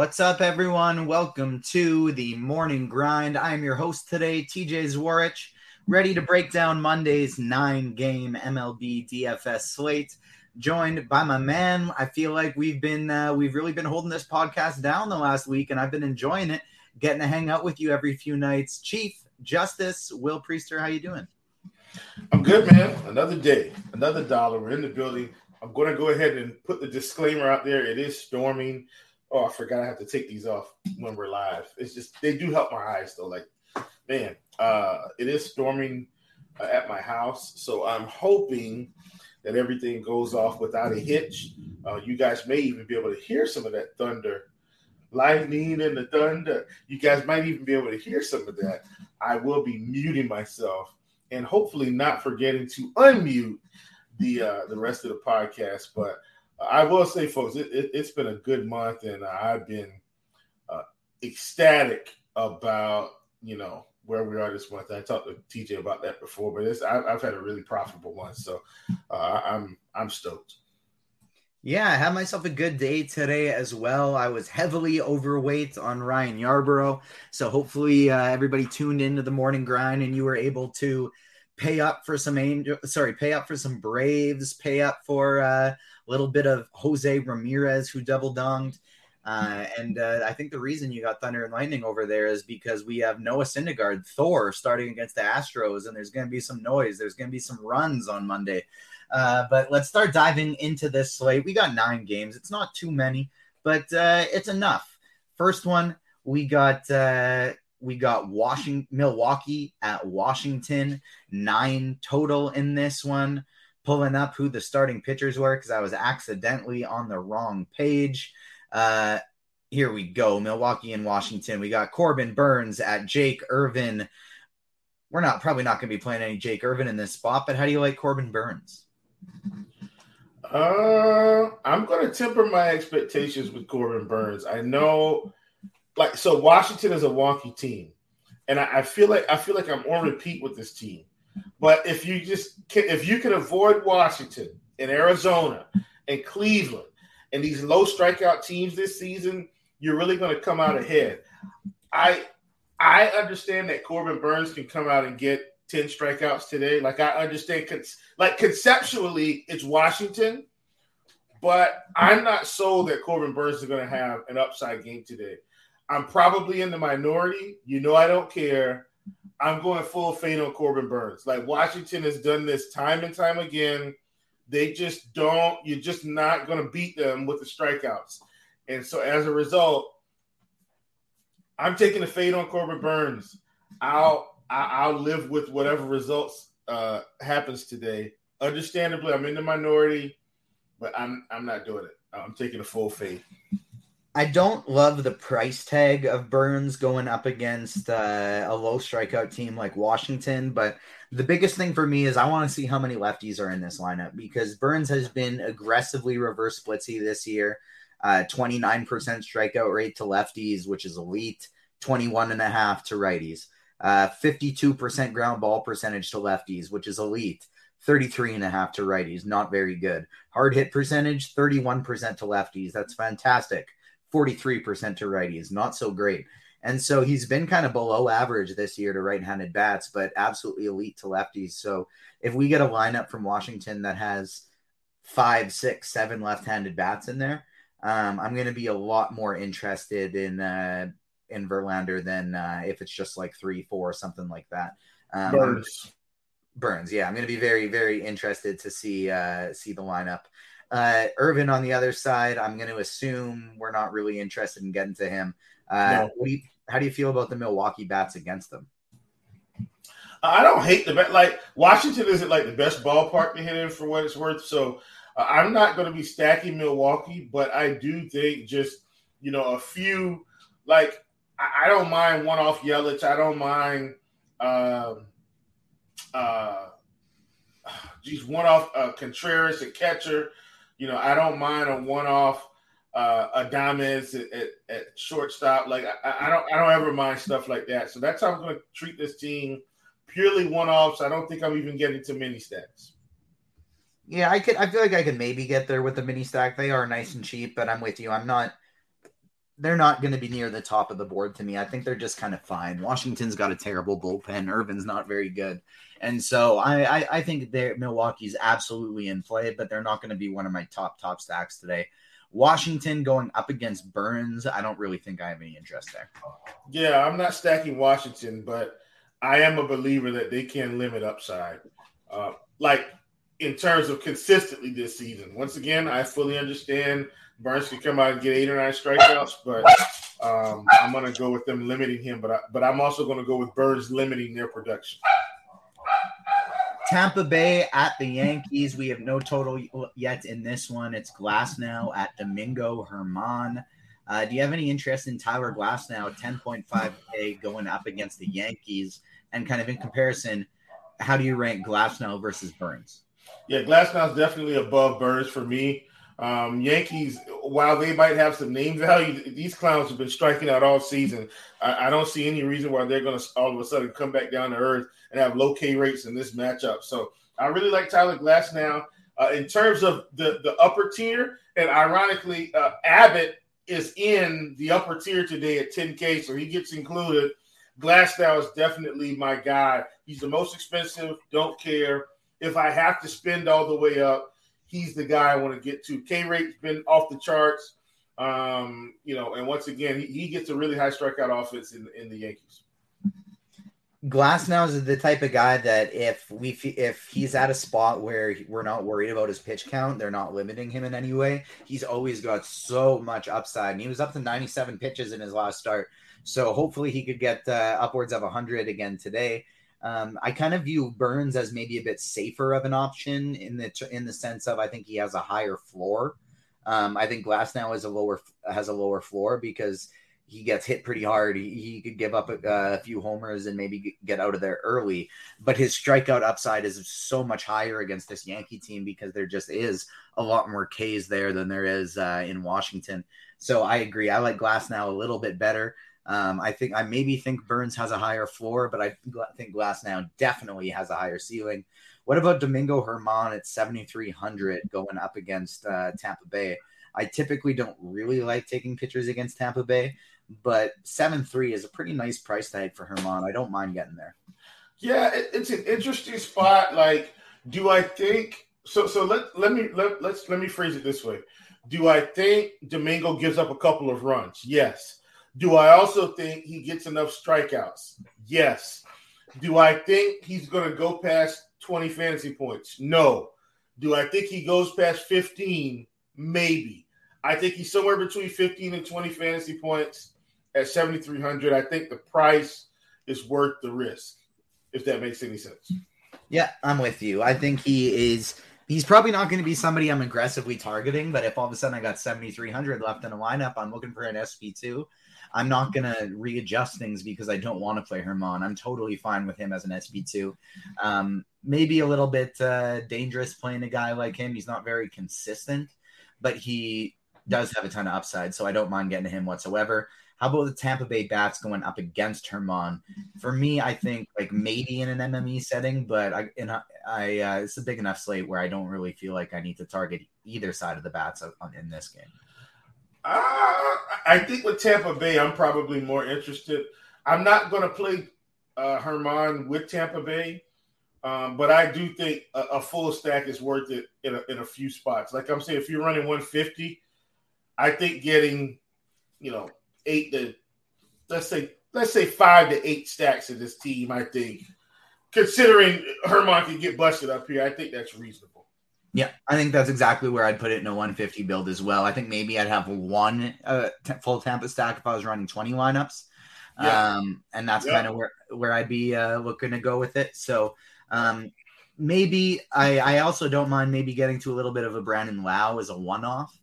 What's up, everyone? Welcome to the morning grind. I am your host today, TJ Zwarych, ready to break down Monday's nine game MLB DFS slate. Joined by my man. I feel like we've been uh, we've really been holding this podcast down the last week, and I've been enjoying it. Getting to hang out with you every few nights. Chief Justice Will Priester, how you doing? I'm good, man. Another day, another dollar. We're in the building. I'm going to go ahead and put the disclaimer out there. It is storming Oh, I forgot I have to take these off when we're live. It's just they do help my eyes though. Like, man, uh, it is storming uh, at my house, so I'm hoping that everything goes off without a hitch. Uh, you guys may even be able to hear some of that thunder, lightning and the thunder. You guys might even be able to hear some of that. I will be muting myself and hopefully not forgetting to unmute the uh, the rest of the podcast, but I will say, folks, it, has it, been a good month, and I've been uh, ecstatic about you know where we are this month. I talked to TJ about that before, but it's I, have had a really profitable month, so uh, I'm I'm stoked. Yeah, I had myself a good day today as well. I was heavily overweight on Ryan Yarbrough, so hopefully uh, everybody tuned into the morning grind and you were able to pay up for some angel sorry pay up for some braves pay up for uh, little bit of jose ramirez who double donged uh, and uh, I think the reason you got Thunder and Lightning over there is because we have Noah Syndergaard, Thor, starting against the Astros, and there's going to be some noise. There's going to be some runs on Monday. Uh, but let's start diving into this slate. We got nine games. It's not too many, but uh, it's enough. First one, we got uh, we got Washington, Milwaukee at Washington, nine total in this one. Pulling up who the starting pitchers were because I was accidentally on the wrong page. Uh, here we go Milwaukee and Washington. We got Corbin Burnes at Jake Irvin. We're not probably not going to be playing any Jake Irvin in this spot, but how do you like Corbin Burnes? Uh, I'm going to temper my expectations with Corbin Burnes. I know like so Washington is a wonky team, and I, I feel like I feel like I'm on repeat with this team. But if you just if you can avoid Washington and Arizona and Cleveland and these low strikeout teams this season, you're really going to come out ahead. I I understand that Corbin Burnes can come out and get 10 strikeouts today. Like I understand like conceptually it's Washington, but I'm not sold that Corbin Burnes is going to have an upside game today. I'm probably in the minority. You know I don't care. I'm going full fade on Corbin Burnes. Like Washington has done this time and time again. They just don't, you're just not going to beat them with the strikeouts. And so as a result, I'm taking a fade on Corbin Burnes. I'll I, will live with whatever results uh, happens today. Understandably, I'm in the minority, but I'm I'm not doing it. I'm taking a full fade. I don't love the price tag of Burnes going up against uh, a low strikeout team like Washington, but the biggest thing for me is I want to see how many lefties are in this lineup because Burnes has been aggressively reverse splitsy this year. Uh, 29% strikeout rate to lefties, which is elite, 21 and a half to righties. Uh, 52% ground ball percentage to lefties, which is elite. 33 and a half to righties, not very good. Hard hit percentage, 31% to lefties. That's fantastic. 43% to righty is not so great. And so he's been kind of below average this year to right handed bats, but absolutely elite to lefties. So if we get a lineup from Washington that has five, six, seven left handed bats in there, um, I'm going to be a lot more interested in uh, in Verlander than uh, if it's just like three, four, something like that. Um, Burns. Burnes, yeah, I'm going to be very, very interested to see uh, see the lineup. Uh, Irvin on the other side, I'm going to assume we're not really interested in getting to him. Uh, no. do you, how do you feel about the Milwaukee bats against them? I don't hate the bet. Like Washington isn't like the best ballpark to hit in for what it's worth. So uh, I'm not going to be stacking Milwaukee, but I do think just you know a few like I, I don't mind one off Yelich. I don't mind, um, uh, geez, one off uh, Contreras, a catcher. You know, I don't mind a one off uh, Adames at, at, at, shortstop. Like I, I, don't, I don't ever mind stuff like that. So that's how I'm going to treat this team purely one offs. I don't think I'm even getting to mini stacks. Yeah, I could. I feel like I could maybe get there with the mini stack. They are nice and cheap, but I'm with you. I'm not they're not going to be near the top of the board to me. I think they're just kind of fine. Washington's got a terrible bullpen. Irvin's not very good, and so I I, I think Milwaukee's absolutely in play, but they're not going to be one of my top top stacks today. Washington going up against Burnes, I don't really think I have any interest there. Yeah, I'm not stacking Washington, but I am a believer that they can limit upside. Uh, like in terms of consistently this season. Once again, I fully understand Burnes could come out and get eight or nine strikeouts, but um, I'm going to go with them limiting him. But I, but I'm also going to go with Burnes limiting their production. Tampa Bay at the Yankees. We have no total yet in this one. It's Glasnow at Domingo Germán. Uh, do you have any interest in Tyler Glasnow, 10.5K going up against the Yankees? And kind of in comparison, how do you rank Glasnow versus Burnes? Yeah, Glasnow is definitely above Burnes for me. Um, Yankees, while they might have some name value, these clowns have been striking out all season. I, I don't see any reason why they're going to all of a sudden come back down to earth and have low K rates in this matchup. So I really like Tyler Glasnow. Uh, in terms of the, the upper tier, and ironically, uh, Abbott is in the upper tier today at 10K, so he gets included. Glasnow is definitely my guy. He's the most expensive, don't care. If I have to spend all the way up, he's the guy I want to get to. K rate's been off the charts. Um, you know, and once again, he, he gets a really high strikeout offense in, in the Yankees. Glasnow is the type of guy that if we if he's at a spot where we're not worried about his pitch count, they're not limiting him in any way. He's always got so much upside, and he was up to 97 pitches in his last start. So hopefully he could get uh, upwards of 100 again today. Um, I kind of view Burnes as maybe a bit safer of an option in the in the sense of I think he has a higher floor. Um, I think Glasnow is a lower has a lower floor because he gets hit pretty hard. He, he could give up a, a, few homers and maybe get out of there early. But his strikeout upside is so much higher against this Yankee team because there just is a lot more Ks there than there is uh, in Washington. So I agree. I like Glasnow a little bit better. Um, I think I maybe think Burnes has a higher floor, but I think Glasnow definitely has a higher ceiling. What about Domingo Germán at 7,300 going up against uh, Tampa Bay? I typically don't really like taking pitchers against Tampa Bay, but 7 3 is a pretty nice price tag for Germán. I don't mind getting there. Yeah, it, it's an interesting spot. Like, do I think so? So let let me let, let's let me phrase it this way. Do I think Domingo gives up a couple of runs? Yes. Do I also think he gets enough strikeouts? Yes. Do I think he's going to go past 20 fantasy points? No. Do I think he goes past 15? Maybe. I think he's somewhere between 15 and 20 fantasy points at 7,300. I think the price is worth the risk, if that makes any sense. Yeah, I'm with you. I think he is. He's probably not going to be somebody I'm aggressively targeting, but if all of a sudden I got 7,300 left in a lineup, I'm looking for an SP2. I'm not going to readjust things because I don't want to play Germán. I'm totally fine with him as an SP2. Um, maybe a little bit uh, dangerous playing a guy like him. He's not very consistent, but he does have a ton of upside. So I don't mind getting him whatsoever. How about the Tampa Bay Bats going up against Germán? For me, I think like maybe in an MME setting, but I, in a, I uh, it's a big enough slate where I don't really feel like I need to target either side of the Bats in this game. I think with Tampa Bay, I'm probably more interested. I'm not going to play uh, Germán with Tampa Bay, um, but I do think a, a, full stack is worth it in a, in a few spots. Like I'm saying, if you're running 150, I think getting, you know, eight to let's say let's say five to eight stacks of this team. I think, considering Germán can get busted up here, I think that's reasonable. Yeah, I think that's exactly where I'd put it in a 150 build as well. I think maybe I'd have one uh, t- full Tampa stack if I was running 20 lineups. Yeah. Um, and that's yeah. kind of where, where I'd be uh, looking to go with it. So um, maybe I, I also don't mind maybe getting to a little bit of a Brandon Lowe as a one off.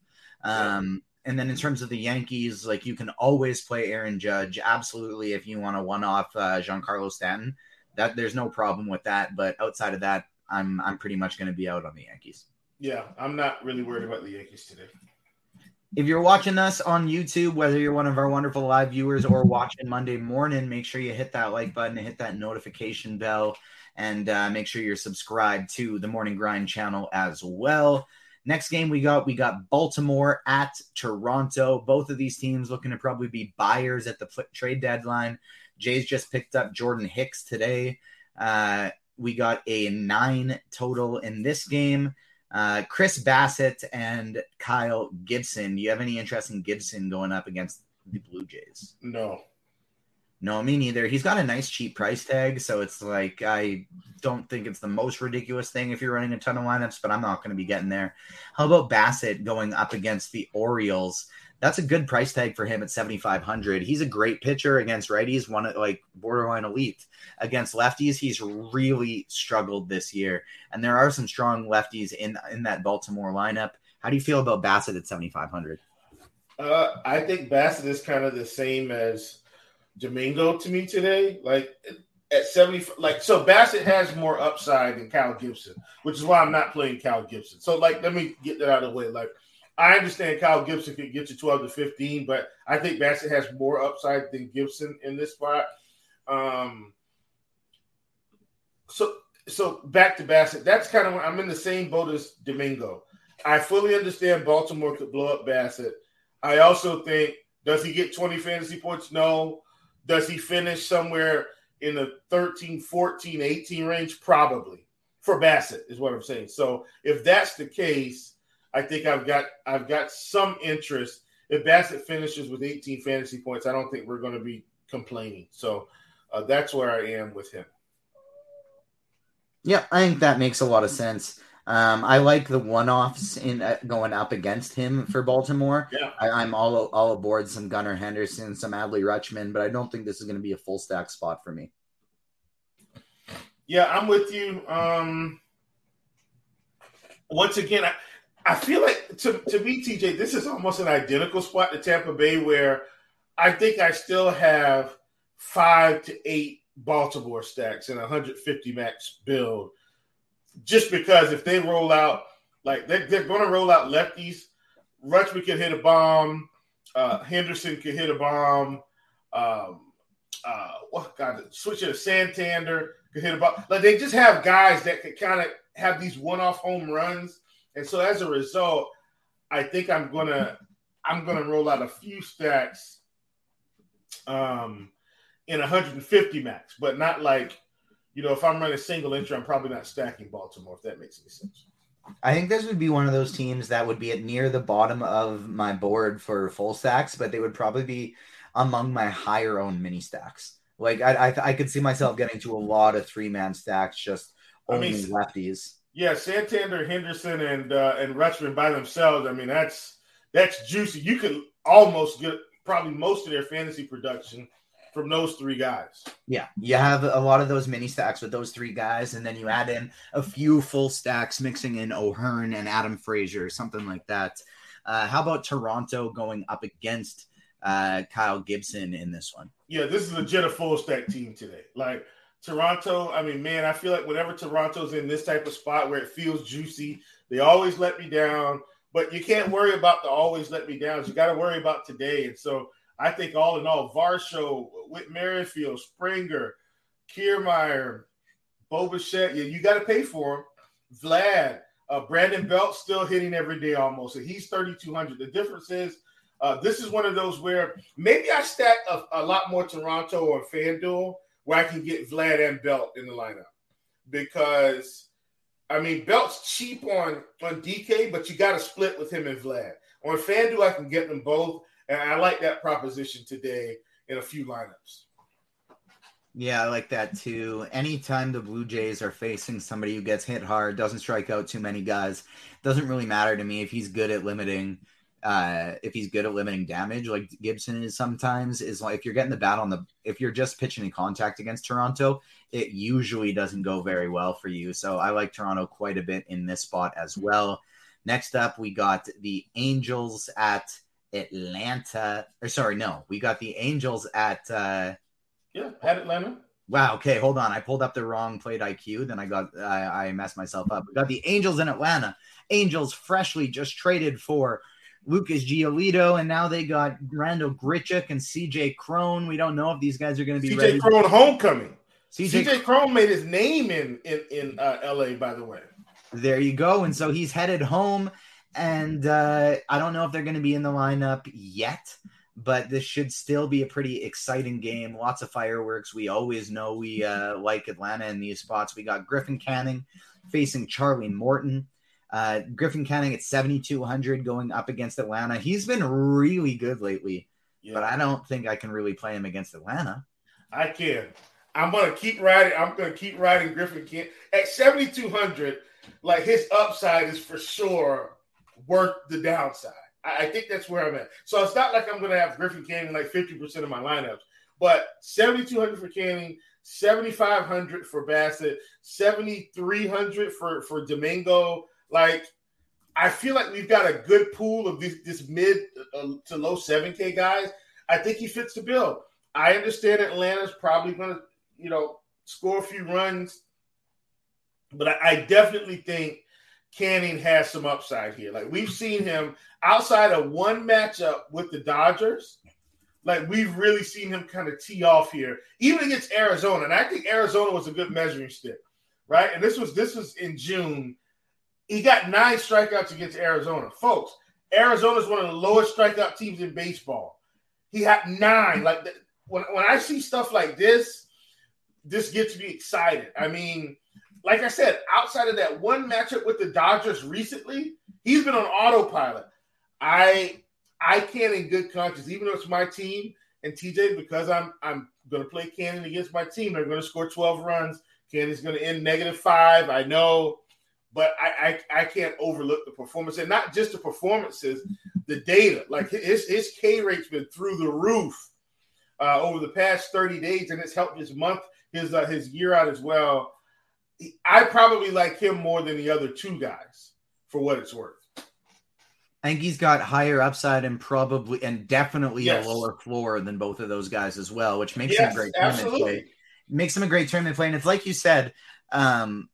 Um, yeah. And then in terms of the Yankees, like you can always play Aaron Judge. Absolutely. If you want a one off uh, Giancarlo Stanton, that there's no problem with that. But outside of that, I'm I'm pretty much going to be out on the Yankees. Yeah, I'm not really worried about the Yankees today. If you're watching us on YouTube, whether you're one of our wonderful live viewers or watching Monday morning, make sure you hit that like button and hit that notification bell, and uh, make sure you're subscribed to the Morning Grind channel as well. Next game we got we got Baltimore at Toronto. Both of these teams looking to probably be buyers at the trade deadline. Jays just picked up Jordan Hicks today. Uh, we got a nine total in this game. Uh, Chris Bassitt and Kyle Gibson. Do you have any interest in Gibson going up against the Blue Jays? No. No, me neither. He's got a nice cheap price tag, so it's like I don't think it's the most ridiculous thing if you're running a ton of lineups, but I'm not going to be getting there. How about Bassitt going up against the Orioles? That's a good price tag for him at 7500 he's a great pitcher against righties one of like borderline elite. Against lefties he's really struggled this year. And there are some strong lefties in in that baltimore lineup. How do you feel about Bassitt at 7500 uh, i think Bassitt is kind of the same as domingo to me today. Like at 70 like so Bassitt has more upside than Kyle gibson which is why i'm not playing Kyle gibson. So like let me get that out of the way. Like I understand Kyle Gibson could get you 12 to 15, but I think Bassitt has more upside than Gibson in this spot. Um, so so back to Bassitt. That's kind of I'm in the same boat as Domingo. I fully understand Baltimore could blow up Bassitt. I also think does he get 20 fantasy points? No. Does he finish somewhere in the 13, 14, 18 range? Probably for Bassitt is what I'm saying. So if that's the case, I think I've got I've got some interest. If Bassitt finishes with 18 fantasy points, I don't think we're going to be complaining. So uh, that's where I am with him. Yeah, I think that makes a lot of sense. Um, I like the one-offs in uh, going up against him for Baltimore. Yeah, I, am all all aboard some Gunnar Henderson, some Adley Rutschman, but I don't think this is going to be a full stack spot for me. Yeah, I'm with you. Um, once again, I, I feel like to, to me, TJ, this is almost an identical spot to Tampa Bay where I think I still have five to eight Baltimore stacks and 150 max build. Just because if they roll out, like they're, they're going to roll out lefties, Rutschman can hit a bomb, uh, Henderson can hit a bomb. um, uh, what God, switching to Santander could hit about like they just have guys that could kind of have these one-off home runs, and so as a result, I think I'm gonna I'm gonna roll out a few stacks, um, in 150 max, but not like you know if I'm running a single entry, I'm probably not stacking Baltimore if that makes any sense. I think this would be one of those teams that would be at near the bottom of my board for full stacks, but they would probably be among my higher owned mini stacks. Like I, I, I could see myself getting to a lot of three man stacks, just only I mean, lefties. Yeah, Santander, Henderson, and uh, and Rutschman by themselves. I mean, that's that's juicy. You could almost get probably most of their fantasy production from those three guys. Yeah, you have a lot of those mini stacks with those three guys, and then you add in a few full stacks, mixing in O'Hearn and Adam Frazier, something like that. Uh, how about Toronto going up against uh, Kyle Gibson in this one? Yeah, this is legit a full stack team today. Like Toronto, I mean, man, I feel like whenever Toronto's in this type of spot where it feels juicy, they always let me down. But you can't worry about the always let me downs. You got to worry about today. And so I think all in all, Varsho, Whit Merrifield, Springer, Kiermaier, Bo Bichette, yeah, you got to pay for him. Vlad, uh, Brandon Belt still hitting every day almost. So he's 3,200. The difference is uh, this is one of those where maybe I stack a, a, lot more Toronto or FanDuel where I can get Vlad and Belt in the lineup because I mean Belt's cheap on on DK, but you got to split with him and Vlad. On FanDuel, I can get them both, and I like that proposition today in a few lineups. Yeah, I like that too. Anytime the Blue Jays are facing somebody who gets hit hard, doesn't strike out too many guys, doesn't really matter to me if he's good at limiting. Uh, if he's good at limiting damage, like Gibson is sometimes, is like if you're getting the bat on the, if you're just pitching in contact against Toronto, it usually doesn't go very well for you. So I like Toronto quite a bit in this spot as well. Next up, we got the Angels at Atlanta. Or sorry, no, we got the Angels at. uh Yeah, at Atlanta. Wow. Okay, hold on. I pulled up the wrong plate IQ. Then I got I, I messed myself up. We got the Angels in Atlanta. Angels freshly just traded for Lucas Giolito, and now they got Randall Grichuk and CJ Cron. We don't know if these guys are going to be CJ ready. Cron homecoming. CJ, CJ Cron made his name in in in uh, LA, by the way. There you go. And so he's headed home. And uh, I don't know if they're going to be in the lineup yet, but this should still be a pretty exciting game. Lots of fireworks. We always know we uh, like Atlanta in these spots. We got Griffin Canning facing Charlie Morton. Uh, Griffin Canning at 7,200 going up against Atlanta. He's been really good lately, yeah. but I don't think I can really play him against Atlanta. I can. I'm going to keep riding. I'm going to keep riding Griffin Canning at 7,200. Like his upside is for sure worth the downside. I, I, think that's where I'm at. So it's not like I'm going to have Griffin Canning like 50% of my lineups, but 7,200 for Canning, 7,500 for Bassitt, 7,300 for, for Domingo. Like, I feel like we've got a good pool of this, this mid uh, to low 7K guys. I think he fits the bill. I understand Atlanta's probably going to, you know, score a few runs, but I, I definitely think Canning has some upside here. Like we've seen him outside of one matchup with the Dodgers. Like we've really seen him kind of tee off here, even against Arizona. And I think Arizona was a good measuring stick, right? And this was this was in June. He got nine strikeouts against Arizona, folks. Arizona is one of the lowest strikeout teams in baseball. He had nine. Like when when I see stuff like this, this gets me excited. I mean like I said, outside of that one matchup with the Dodgers recently, he's been on autopilot. I I can't in good conscience, even though it's my team and TJ, because I'm I'm gonna play Canning against my team. They're gonna score 12 runs. Canning's gonna end negative five. I know, but I, I I can't overlook the performance and not just the performances, the data. Like his his K rate's been through the roof uh, over the past 30 days, and it's helped his month, his uh, his year out as well. I probably like him more than the other two guys for what it's worth. I think he's got higher upside and probably and definitely yes. a lower floor than both of those guys as well, which makes yes, him a great tournament play. Makes him a great tournament play. And it's like you said, um,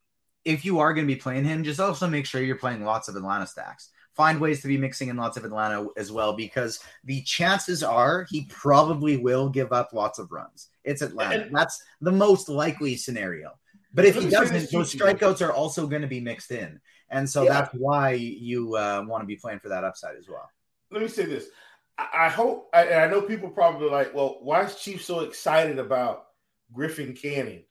if you are going to be playing him, just also make sure you're playing lots of Atlanta stacks. find ways to be mixing in lots of Atlanta as well because the chances are he probably will give up lots of runs. It's Atlanta. And, That's the most likely scenario. But if he doesn't, those strikeouts are also going to be mixed in. And so yeah. that's why you uh, want to be playing for that upside as well. Let me say this. I, I hope, I, and I know people probably like, well, why is Chief so excited about Griffin Canning?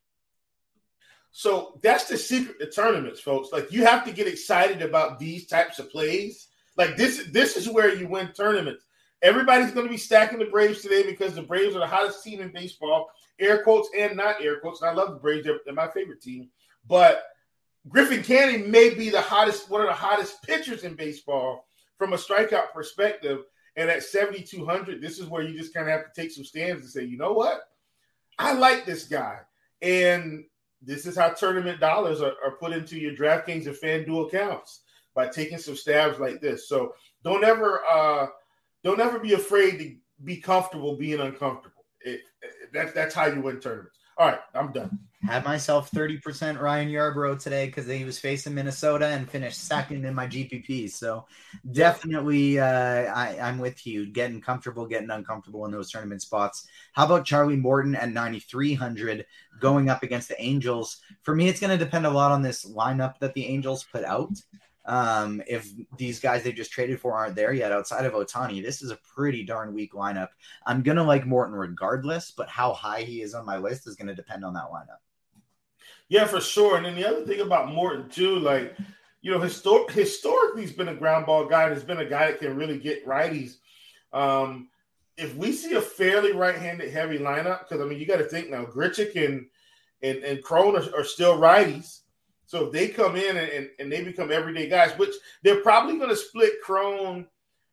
So that's the secret to tournaments, folks. Like you have to get excited about these types of plays. Like this, this is where you win tournaments. Everybody's going to be stacking the Braves today because the Braves are the hottest team in baseball, air quotes and not air quotes. And I love the Braves; they're, they're my favorite team. But Griffin Canning may be the hottest, one of the hottest pitchers in baseball from a strikeout perspective. And at 7,200, this is where you just kind of have to take some stands and say, you know what? I like this guy. And this is how tournament dollars are, are put into your DraftKings and FanDuel accounts by taking some stabs like this. So don't ever uh, don't ever be afraid to be comfortable being uncomfortable. It, it, that, that's how you win tournaments. All right, I'm done. Had myself 30% Ryan Yarbrough today because he was facing Minnesota and finished second in my GPP. So definitely, uh, I, I'm with you. Getting comfortable, getting uncomfortable in those tournament spots. How about Charlie Morton at 9,300 going up against the Angels? For me, it's going to depend a lot on this lineup that the Angels put out. Um, if these guys they just traded for aren't there yet outside of Ohtani, this is a pretty darn weak lineup. I'm gonna like Morton regardless, but how high he is on my list is gonna depend on that lineup. Yeah, for sure. And then the other thing about Morton too, like you know, histor- historically he's been a ground ball guy. And has been a guy that can really get righties. Um, if we see a fairly right-handed heavy lineup, because I mean, you got to think now, Grichuk and and and Cron are, are still righties. So if they come in and, and, and they become everyday guys, which they're probably going to split Cron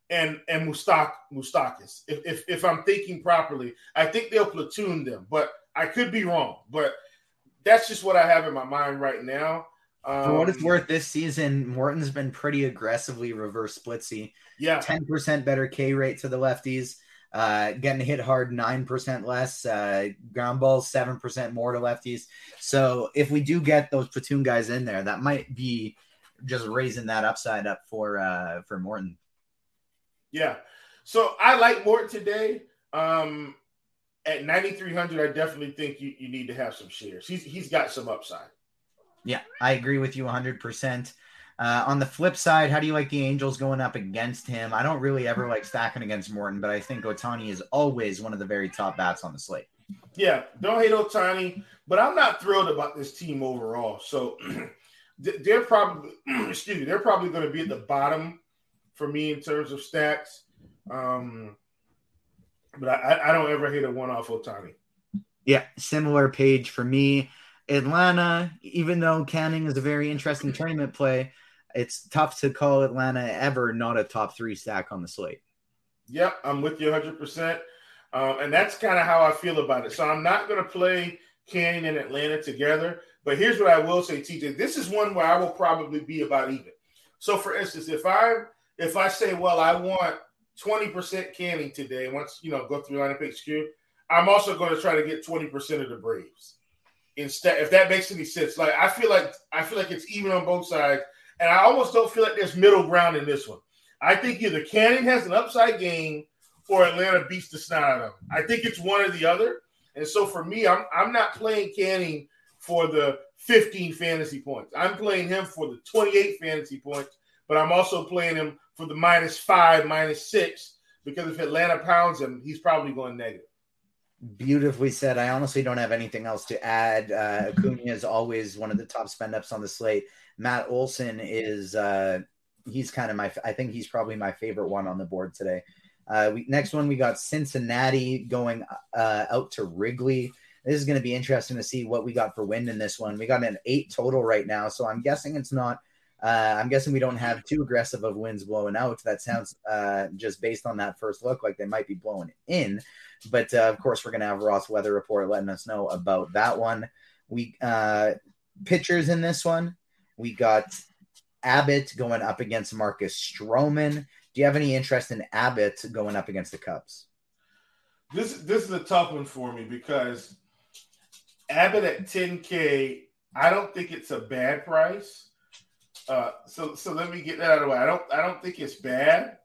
and and Mustak Moustakas. If, if if I'm thinking properly, I think they'll platoon them, but I could be wrong. But that's just what I have in my mind right now. Um, For what it's um, worth, this season Morton's been pretty aggressively reverse splitsy. Yeah, ten percent better K rate to the lefties. Uh, getting hit hard, 9% less. Uh, ground balls, 7% more to lefties. So if we do get those platoon guys in there, that might be just raising that upside up for uh, for Morton. Yeah. So I like Morton today. Um, at 9,300, I definitely think you, you need to have some shares. He's, he's got some upside. Yeah, I agree with you 100%. Uh, on the flip side, how do you like the Angels going up against him? I don't really ever like stacking against Morton, but I think Ohtani is always one of the very top bats on the slate. Yeah, don't hate Ohtani, but I'm not thrilled about this team overall. So they're probably, excuse me, they're probably going to be at the bottom for me in terms of stacks. Um, but I, I don't ever hate a one off Ohtani. Yeah, similar page for me. Atlanta, even though Canning is a very interesting tournament play, it's tough to call Atlanta ever not a top three stack on the slate. Yep, I'm with you 100%. Um, and that's kind of how I feel about it. So I'm not going to play Canning and Atlanta together. But here's what I will say, TJ. This is one where I will probably be about even. So, for instance, if I if I say, well, I want 20% Canning today, once you know go through lineup HQ, I'm also going to try to get 20% of the Braves. Instead, if that makes any sense, like I feel like I feel like it's even on both sides. And I almost don't feel like there's middle ground in this one. I think either Canning has an upside game or Atlanta beats the snot out of them. I think it's one or the other. And so for me, I'm I'm not playing Canning for the 15 fantasy points. I'm playing him for the 28 fantasy points, but I'm also playing him for the minus five, minus six, because if Atlanta pounds him, he's probably going negative. Beautifully said. I honestly don't have anything else to add. Uh, Acuna is always one of the top spend ups on the slate. Matt Olson is uh, he's kind of my I think he's probably my favorite one on the board today. Uh, we, next one we got Cincinnati going uh, out to Wrigley. This is going to be interesting to see what we got for wind in this one. We got an eight total right now, so I'm guessing it's not. Uh, I'm guessing we don't have too aggressive of winds blowing out. That sounds uh, just based on that first look like they might be blowing in. But uh, of course, we're going to have Ross weather report letting us know about that one. We uh, pitchers in this one. We got Abbott going up against Marcus Stroman. Do you have any interest in Abbott going up against the Cubs? This this is a tough one for me because Abbott at 10K, I don't think it's a bad price. Uh, so so let me get that out of the way. I don't I don't think it's bad.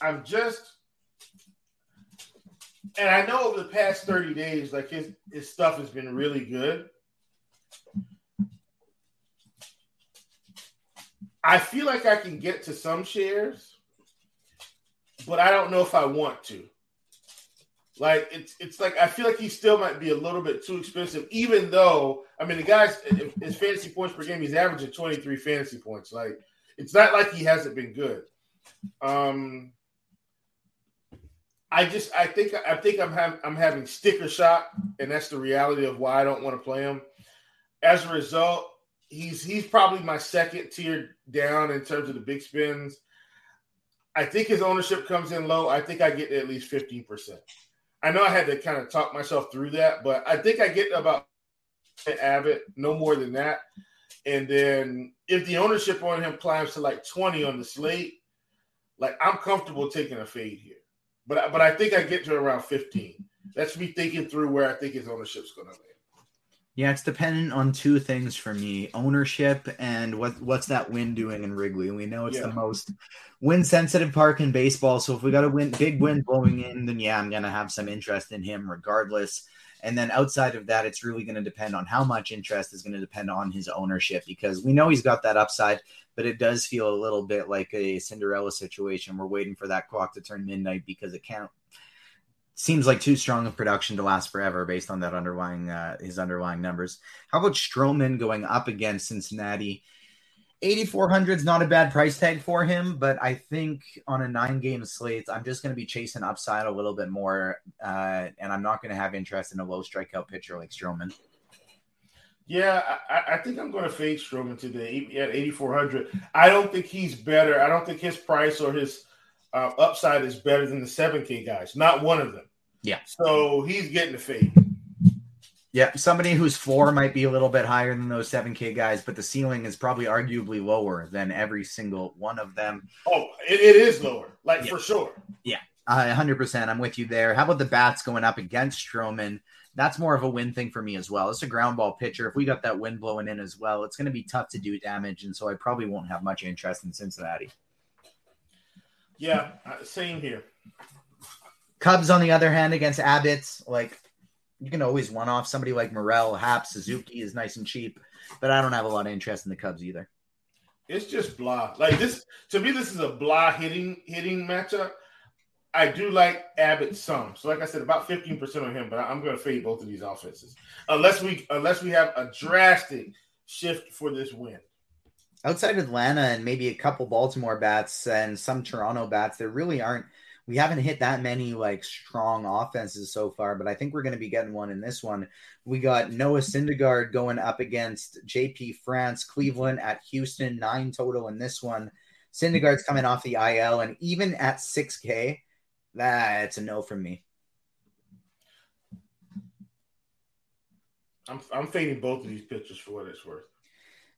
I'm just and I know over the past 30 days, like his his stuff has been really good. I feel like I can get to some shares, but I don't know if I want to. Like it's it's like I feel like he still might be a little bit too expensive, even though I mean the guy's his fantasy points per game, he's averaging 23 fantasy points. Like it's not like he hasn't been good. Um I just I think I think I'm having I'm having sticker shock, and that's the reality of why I don't want to play him. As a result, he's he's probably my second tier down in terms of the big spins. I think his ownership comes in low. I think I get at least 15%. I know I had to kind of talk myself through that, but I think I get about Abbott, no more than that. And then if the ownership on him climbs to like 20 on the slate, like I'm comfortable taking a fade here. But but I think I get to around 15. That's me thinking through where I think his ownership's going to land. Yeah, it's dependent on two things for me: ownership and what what's that wind doing in Wrigley. We know it's yeah. the most wind sensitive park in baseball. So if we got a win, big wind blowing in, then yeah, I'm gonna have some interest in him regardless. And then outside of that, it's really going to depend on how much interest is going to depend on his ownership because we know he's got that upside, but it does feel a little bit like a Cinderella situation. We're waiting for that clock to turn midnight because it can't seems like too strong of production to last forever based on that underlying uh, his underlying numbers. How about Stroman going up against Cincinnati? 8400 is not a bad price tag for him, but I think on a nine game slate, I'm just going to be chasing upside a little bit more, uh, and I'm not going to have interest in a low strikeout pitcher like Stroman. Yeah, I, I think I'm going to fade Stroman today at 8400. I don't think he's better. I don't think his price or his uh, upside is better than the 7K guys. Not one of them. Yeah. So he's getting the fade. Yeah, somebody whose floor might be a little bit higher than those 7K guys, but the ceiling is probably arguably lower than every single one of them. Oh, it, it is lower, like yeah. for sure. Yeah, uh, 100%. I'm with you there. How about the bats going up against Stroman? That's more of a win thing for me as well. It's a ground ball pitcher. If we got that wind blowing in as well, it's going to be tough to do damage. And so I probably won't have much interest in Cincinnati. Yeah, uh, same here. Cubs, on the other hand, against Abbott, like you can always one off somebody like Morel, Happ, Suzuki is nice and cheap, but I don't have a lot of interest in the Cubs either. It's just blah. Like this to me, this is a blah hitting hitting matchup. I do like Abbott some. So like I said, about 15% on him, but I'm gonna fade both of these offenses. Unless we unless we have a drastic shift for this win. Outside of Atlanta and maybe a couple Baltimore bats and some Toronto bats, there really aren't we haven't hit that many like strong offenses so far, but I think we're going to be getting one in this one. We got Noah Syndergaard going up against JP France, Cleveland at Houston, nine total in this one. Syndergaard's coming off the IL, and even at 6K, that's a no from me. I'm, I'm fading both of these pitchers for what it's worth.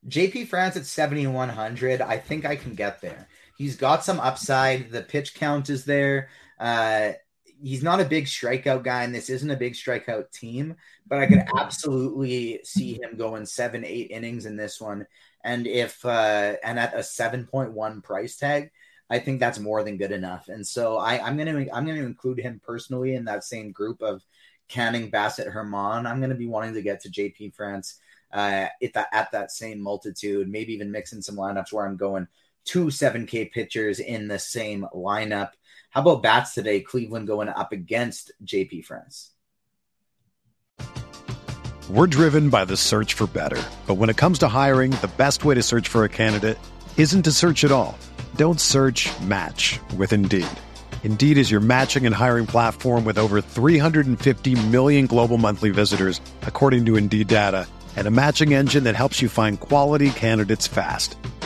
JP France at 7,100. I think I can get there. He's got some upside. The pitch count is there. Uh, he's not a big strikeout guy, and this isn't a big strikeout team, but I could absolutely see him going seven, eight innings in this one. And if uh, and at a 7.1 price tag, I think that's more than good enough. And so I, I'm gonna I'm gonna include him personally in that same group of Canning, Bassitt Germán. I'm gonna be wanting to get to JP France uh, at that at that same multitude, maybe even mixing some lineups where I'm going two 7K pitchers in the same lineup. How about bats today? Cleveland going up against JP France. We're driven by the search for better. But when it comes to hiring, the best way to search for a candidate isn't to search at all. Don't search match with Indeed. Indeed is your matching and hiring platform with over 350 million global monthly visitors, according to Indeed data, and a matching engine that helps you find quality candidates fast.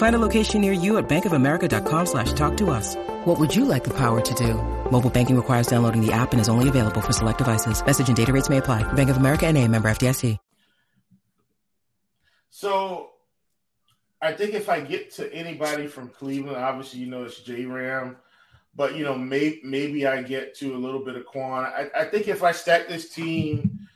Find a location near you at bankofamerica.com slash talk to us. What would you like the power to do? Mobile banking requires downloading the app and is only available for select devices. Message and data rates may apply. Bank of America and a member FDIC. So I think if I get to anybody from Cleveland, obviously, you know, it's J Ram, but, you know, may, maybe I get to a little bit of Kwan. I, I think if I stack this team,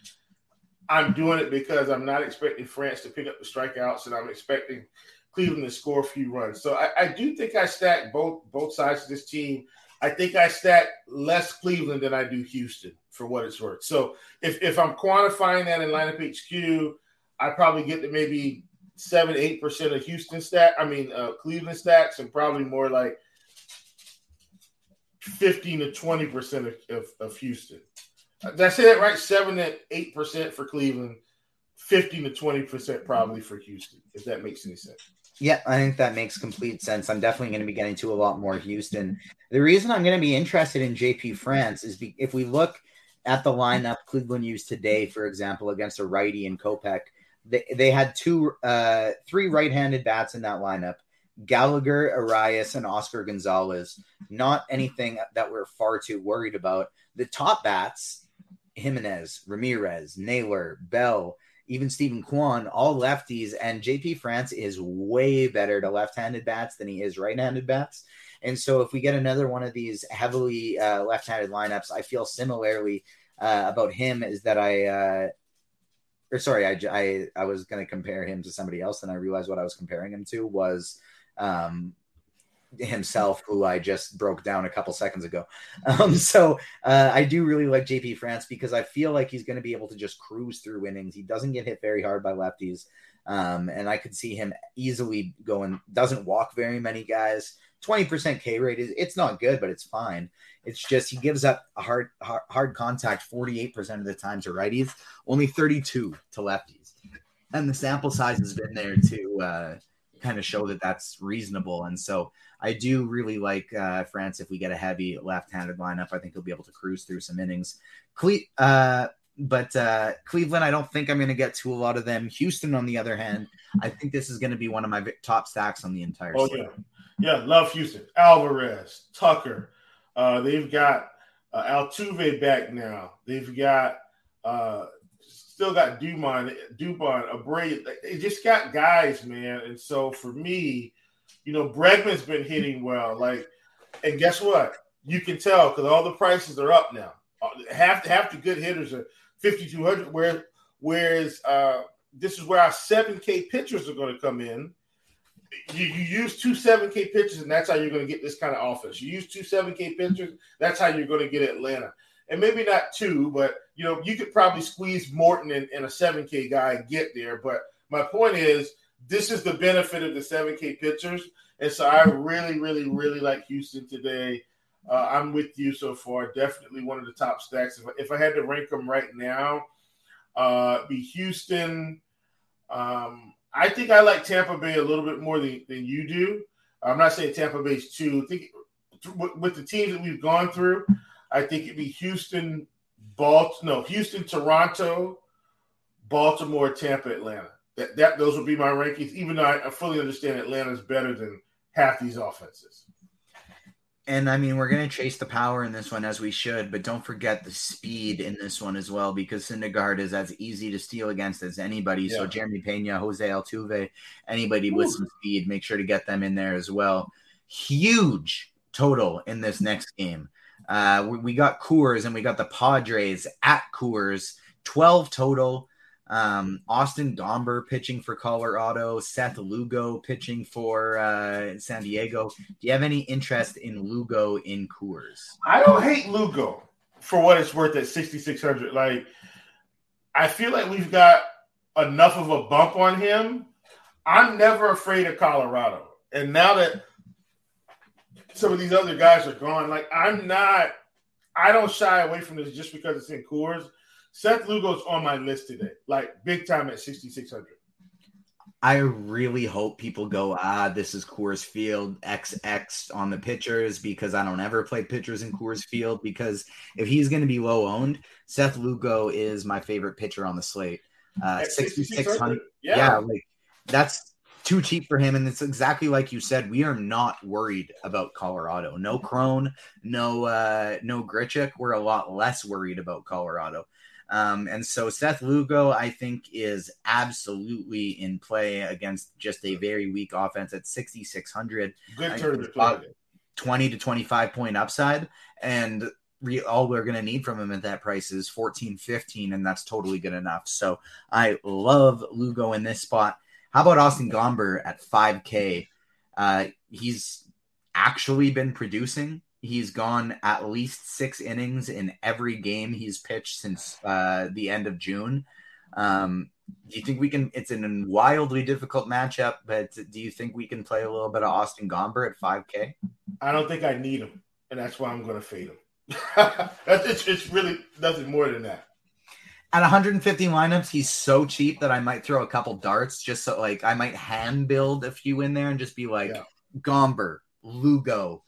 I'm doing it because I'm not expecting France to pick up the strikeouts and I'm expecting – Cleveland to score a few runs. So I, I, do think I stack both both sides of this team. I think I stack less Cleveland than I do Houston for what it's worth. So if, if I'm quantifying that in lineup HQ, I probably get to maybe seven, eight percent of Houston stat. I mean uh, Cleveland stats, and probably more like fifteen to twenty percent of, of, of Houston. Did I say that right? Seven to eight percent for Cleveland, fifteen to twenty percent probably for Houston. If that makes any sense. Yeah, I think that makes complete sense. I'm definitely going to be getting to a lot more Houston. The reason I'm going to be interested in JP France is be, if we look at the lineup Cleveland used today, for example, against a righty in Kopech, they, they had two, uh, three right-handed bats in that lineup: Gallagher, Arias, and Oscar Gonzalez. Not anything that we're far too worried about. The top bats: Giménez, Ramirez, Naylor, Bell even Steven Kwan, all lefties, and JP France is way better to left-handed bats than he is right-handed bats. And so, if we get another one of these heavily uh, left-handed lineups, I feel similarly uh, about him. Is that I, uh, or sorry, I, I, I was going to compare him to somebody else, and I realized what I was comparing him to was um, himself, who I just broke down a couple seconds ago. Um, so uh, I do really like JP France because I feel like he's going to be able to just cruise through innings. He doesn't get hit very hard by lefties. Um, and I could see him easily going, doesn't walk very many guys. 20% K rate is it's not good, but it's fine. It's just he gives up a hard, hard, hard contact 48% of the time to righties, only 32 to lefties. And the sample size has been there to uh, kind of show that that's reasonable. And so I do really like uh, France if we get a heavy left-handed lineup. I think he'll be able to cruise through some innings. Cle- uh, but uh, Cleveland, I don't think I'm going to get to a lot of them. Houston, on the other hand, I think this is going to be one of my top stacks on the entire. Oh yeah, yeah, love Houston. Alvarez, Tucker. Uh, they've got uh, Altuve back now. They've got uh, still got Dumont, Dubon, Abreu. They just got guys, man. And so for me, you know, Bregman's been hitting well. Like, and guess what? You can tell because all the prices are up now. Uh, half half the good hitters are fifty two hundred. Where whereas uh, this is where our seven K pitchers are going to come in. You, you use two seven K pitchers, and that's how you're going to get this kind of offense. You use two seven K pitchers, that's how you're going to get Atlanta. And maybe not two, but you know you could probably squeeze Morton and, and a seven K guy and get there. But my point is this is the benefit of the 7K pitchers. And so I really, really, really like Houston today. Uh, I'm with you so far. Definitely one of the top stacks. If I, if I had to rank them right now, uh, be Houston. Um, I think I like Tampa Bay a little bit more than, than you do. I'm not saying Tampa Bay's two. I think with the teams that we've gone through, I think it'd be Houston, Baltimore, no, Houston, Toronto, Baltimore, Tampa, Atlanta. That, that those would be my rankings, even though I, I fully understand Atlanta's better than half these offenses. And I mean, we're going to chase the power in this one as we should, but don't forget the speed in this one as well, because Syndergaard is as easy to steal against as anybody. Yeah. So Jeremy Pena, Jose Altuve, anybody Ooh. with some speed, make sure to get them in there as well. Huge total in this next game. Uh, we, we got Coors and we got the Padres at Coors, 12 total. Um, Austin Gomber pitching for Colorado, Seth Lugo pitching for uh, San Diego. Do you have any interest in Lugo in Coors? I don't hate Lugo for what it's worth at 6,600. Like, I feel like we've got enough of a bump on him. I'm never afraid of Colorado. And now that some of these other guys are gone, like, I'm not, I don't shy away from this just because it's in Coors. Seth Lugo's on my list today, like big time at 6,600. I really hope people go, ah, this is Coors Field XX on the pitchers because I don't ever play pitchers in Coors Field. Because if he's going to be low owned, Seth Lugo is my favorite pitcher on the slate. Uh, 6,600. Yeah. yeah, like that's too cheap for him. And it's exactly like you said. We are not worried about Colorado. No Cron, no uh, no Grichuk. We're a lot less worried about Colorado. Um, and so Seth Lugo, I think, is absolutely in play against just a very weak offense at 6,600. Good turn to 20 to 25 point upside. And re- all we're going to need from him at that price is 14, 15, and that's totally good enough. So I love Lugo in this spot. How about Austin Gomber at 5K? Uh, he's actually been producing He's gone at least six innings in every game he's pitched since uh, the end of June. Um, do you think we can? It's in a wildly difficult matchup, but do you think we can play a little bit of Austin Gomber at 5K? I don't think I need him, and that's why I'm going to fade him. it's, it's really nothing more than that. At 150 lineups, he's so cheap that I might throw a couple darts just so like I might hand build a few in there and just be like yeah. Gomber, Lugo,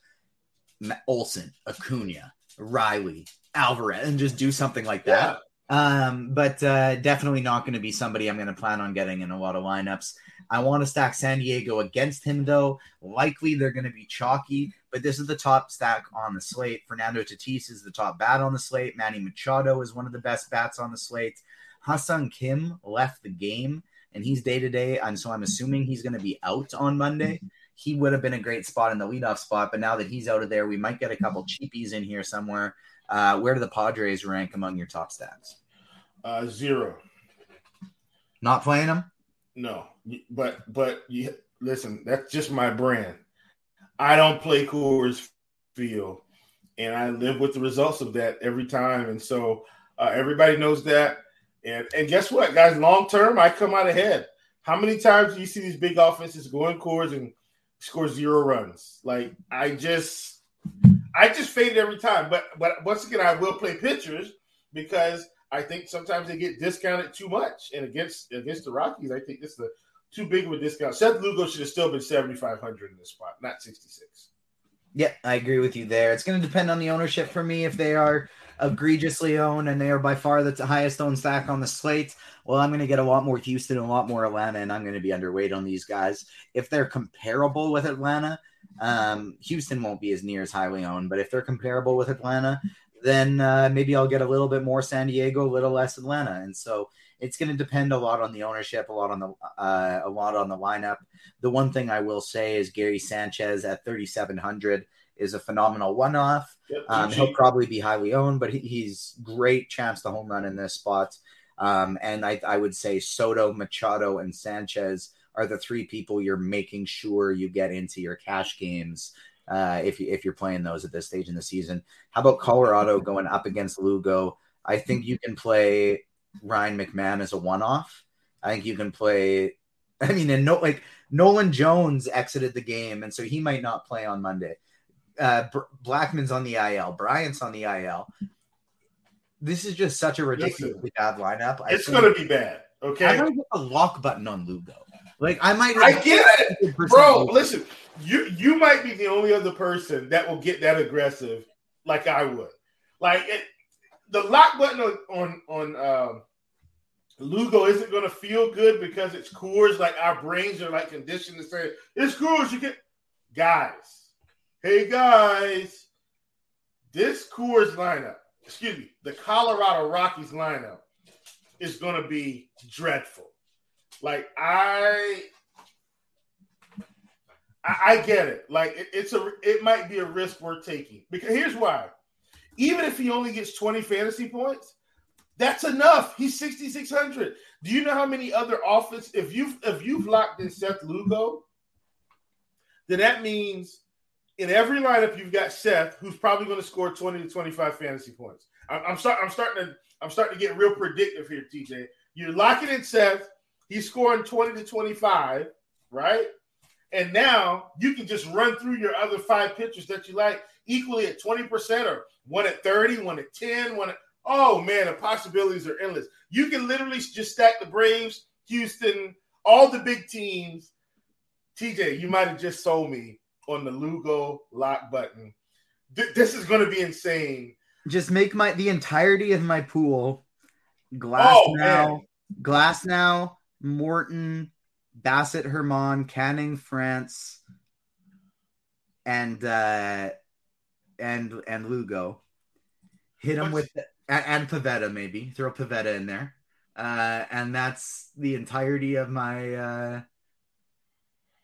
Olson, Acuna, Riley, Alvarez, and just do something like that. Yeah. Um, but uh, definitely not going to be somebody I'm going to plan on getting in a lot of lineups. I want to stack San Diego against him, though. Likely they're going to be chalky, but this is the top stack on the slate. Fernando Tatis is the top bat on the slate. Manny Machado is one of the best bats on the slate. Ha-Seong Kim left the game, and he's day to day, and so I'm assuming he's going to be out on Monday he would have been a great spot in the leadoff spot. But now that he's out of there, we might get a couple cheapies in here somewhere. Uh, where do the Padres rank among your top stacks? Uh, zero. Not playing them? No, but but you, listen, that's just my brand. I don't play Coors Field, and I live with the results of that every time. And so uh, everybody knows that. And and guess what, guys? Long term, I come out ahead. How many times do you see these big offenses going Coors and scores zero runs. Like I just I just faded every time. But but once again, I will play pitchers because I think sometimes they get discounted too much. And against against the Rockies, I think this is a too big of a discount. Seth Lugo should have still been 7,500 in this spot, not 66. Yeah, I agree with you there. It's going to depend on the ownership for me. If they are egregiously owned and they are by far the highest owned stack on the slate, well, I'm going to get a lot more Houston and a lot more Atlanta, and I'm going to be underweight on these guys. If they're comparable with Atlanta, um, Houston won't be as near as highly owned, but if they're comparable with Atlanta, then uh, maybe I'll get a little bit more San Diego, a little less Atlanta, and so it's going to depend a lot on the ownership, a lot on the uh, a lot on the lineup. The one thing I will say is Gary Sanchez at 3,700 is a phenomenal one-off. Yep, um, he'll probably be highly owned, but he, he's great chance to home run in this spot. Um, and I, I would say Soto, Machado, and Sanchez are the three people you're making sure you get into your cash games uh, if you, if you're playing those at this stage in the season. How about Colorado going up against Lugo? I think you can play Ryan McMahon as a one-off. I think you can play. I mean, and no, like Nolan Jones exited the game, and so he might not play on Monday. Uh, Blackmon's on the IL. Bryant's on the IL this is just such a ridiculously bad lineup. I it's going to be bad. Okay, I might get a lock button on Lugo. Like I might. I get it, bro. Listen, you you might be the only other person that will get that aggressive, like I would. Like it, the lock button on on, on um, Lugo isn't going to feel good because it's Coors. Like our brains are like conditioned to say it's Coors. You get guys. Hey guys, this Coors lineup excuse me, the Colorado Rockies lineup is going to be dreadful. Like I, I, I get it. Like it, it's a, it might be a risk worth taking because here's why. Even if he only gets 20 fantasy points, That's enough. He's 6,600. Do you know how many other offense? If you've if you've locked in Seth Lugo, then that means in every lineup you've got Seth, who's probably going to score 20 to 25 fantasy points. I'm, I'm, start, I'm starting to I'm starting to get real predictive here, TJ. You're locking in Seth. He's scoring 20 to 25, right? And now you can just run through your other five pitchers that you like equally at 20% or one at 30, one at 10, one at oh man, the possibilities are endless. You can literally just stack the Braves, Houston, all the big teams. TJ, you might have just sold me on the Lugo lock button. Th- this is going to be insane. Just make my the entirety of my pool glass oh, now, man. Glasnow, Morton, Bassitt, Germán, Canning, France, and uh and and Lugo. Hit him with and, and Pivetta maybe throw Pivetta in there, uh, and that's the entirety of my. Uh,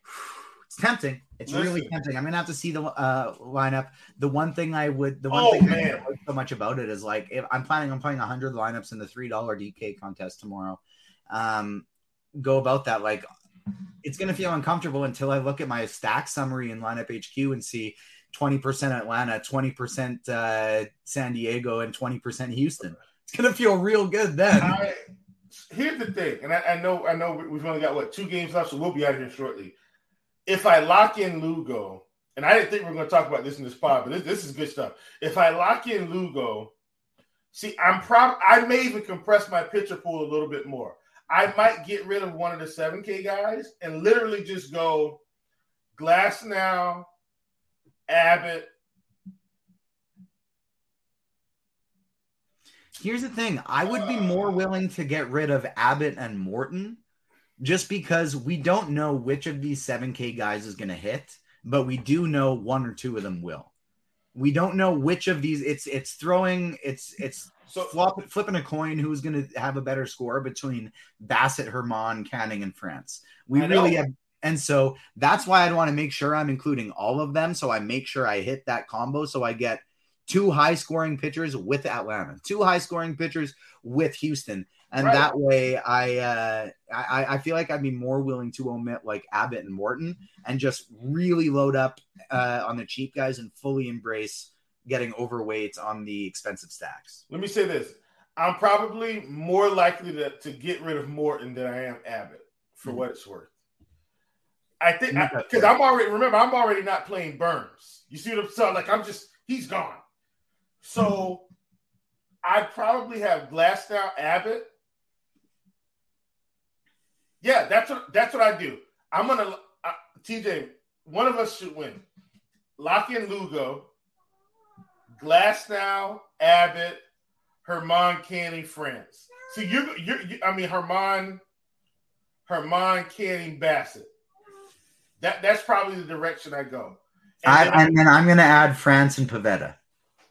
it's tempting. It's Listen. really tempting. I'm gonna have to see the uh, lineup. The one thing I would, the one oh, thing man. I like so much about it is like if I'm planning on playing 100 lineups in the three dollar DK contest tomorrow. Um, go about that like it's going to feel uncomfortable until I look at my stack summary in lineup HQ and see 20% Atlanta, 20% uh, San Diego, and 20% Houston. It's going to feel real good then. I, here's the thing, and I, I, know I know we've only got what two games left, so we'll be out of here shortly. If I lock in Lugo, and I didn't think we are going to talk about this in this pod, but this, this is good stuff. If I lock in Lugo, see, I'm prob I may even compress my pitcher pool a little bit more. I might get rid of one of the 7K guys and literally just go Glasnow, Abbott. Here's the thing I would be more uh. willing to get rid of Abbott and Morton just because we don't know which of these 7K guys is going to hit, but we do know one or two of them will. We don't know which of these it's it's throwing it's it's so flop, flipping a coin who's going to have a better score between Bassitt, Germán, Canning, and France. We really have and so that's why I want to make sure I'm including all of them. So I make sure I hit that combo. So I get two high scoring pitchers with Atlanta, two high scoring pitchers with Houston. And right. that way I, uh, I, I feel like I'd be more willing to omit like Abbott and Morton and just really load up uh, on the cheap guys and fully embrace getting overweight on the expensive stacks. Let me say this. I'm probably more likely to, to get rid of Morton than I am Abbott for mm-hmm. what it's worth. I think because I'm already remember I'm already not playing Burnes. You see what I'm saying? Like I'm just he's gone. So I probably have Glasnow Abbott. Yeah, that's what that's what I do. I'm gonna uh, TJ. One of us should win. Lock in Lugo, Glasnow Abbott, Germán Canning, France. See, you're, you're, you, I mean, Germán, Germán Canning, Bassitt. That that's probably the direction I go. And, I, then, and then I'm going to add France and Pivetta.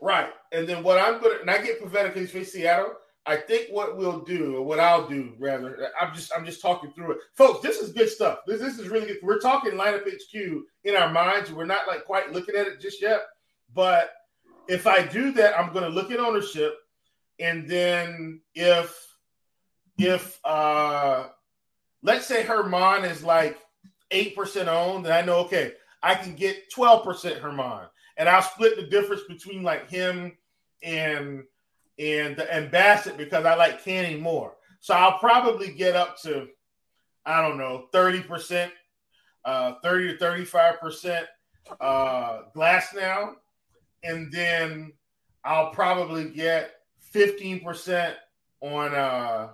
Right, and then what I'm going to and I get Pivetta because he's from Seattle. I think what we'll do, or what I'll do, rather, I'm just I'm just talking through it, folks. This is good stuff. This this is really good. We're talking lineup HQ in our minds. We're not like quite looking at it just yet, but if I do that, I'm going to look at ownership, and then if if uh let's say Germán is like 8% owned, then I know, okay, I can get 12% Germán. And I'll split the difference between like him and and and Bassitt because I like Canning more. So I'll probably get up to, I don't know, 30%, uh, 30 to 35% uh, Glasnow, And then I'll probably get 15% on uh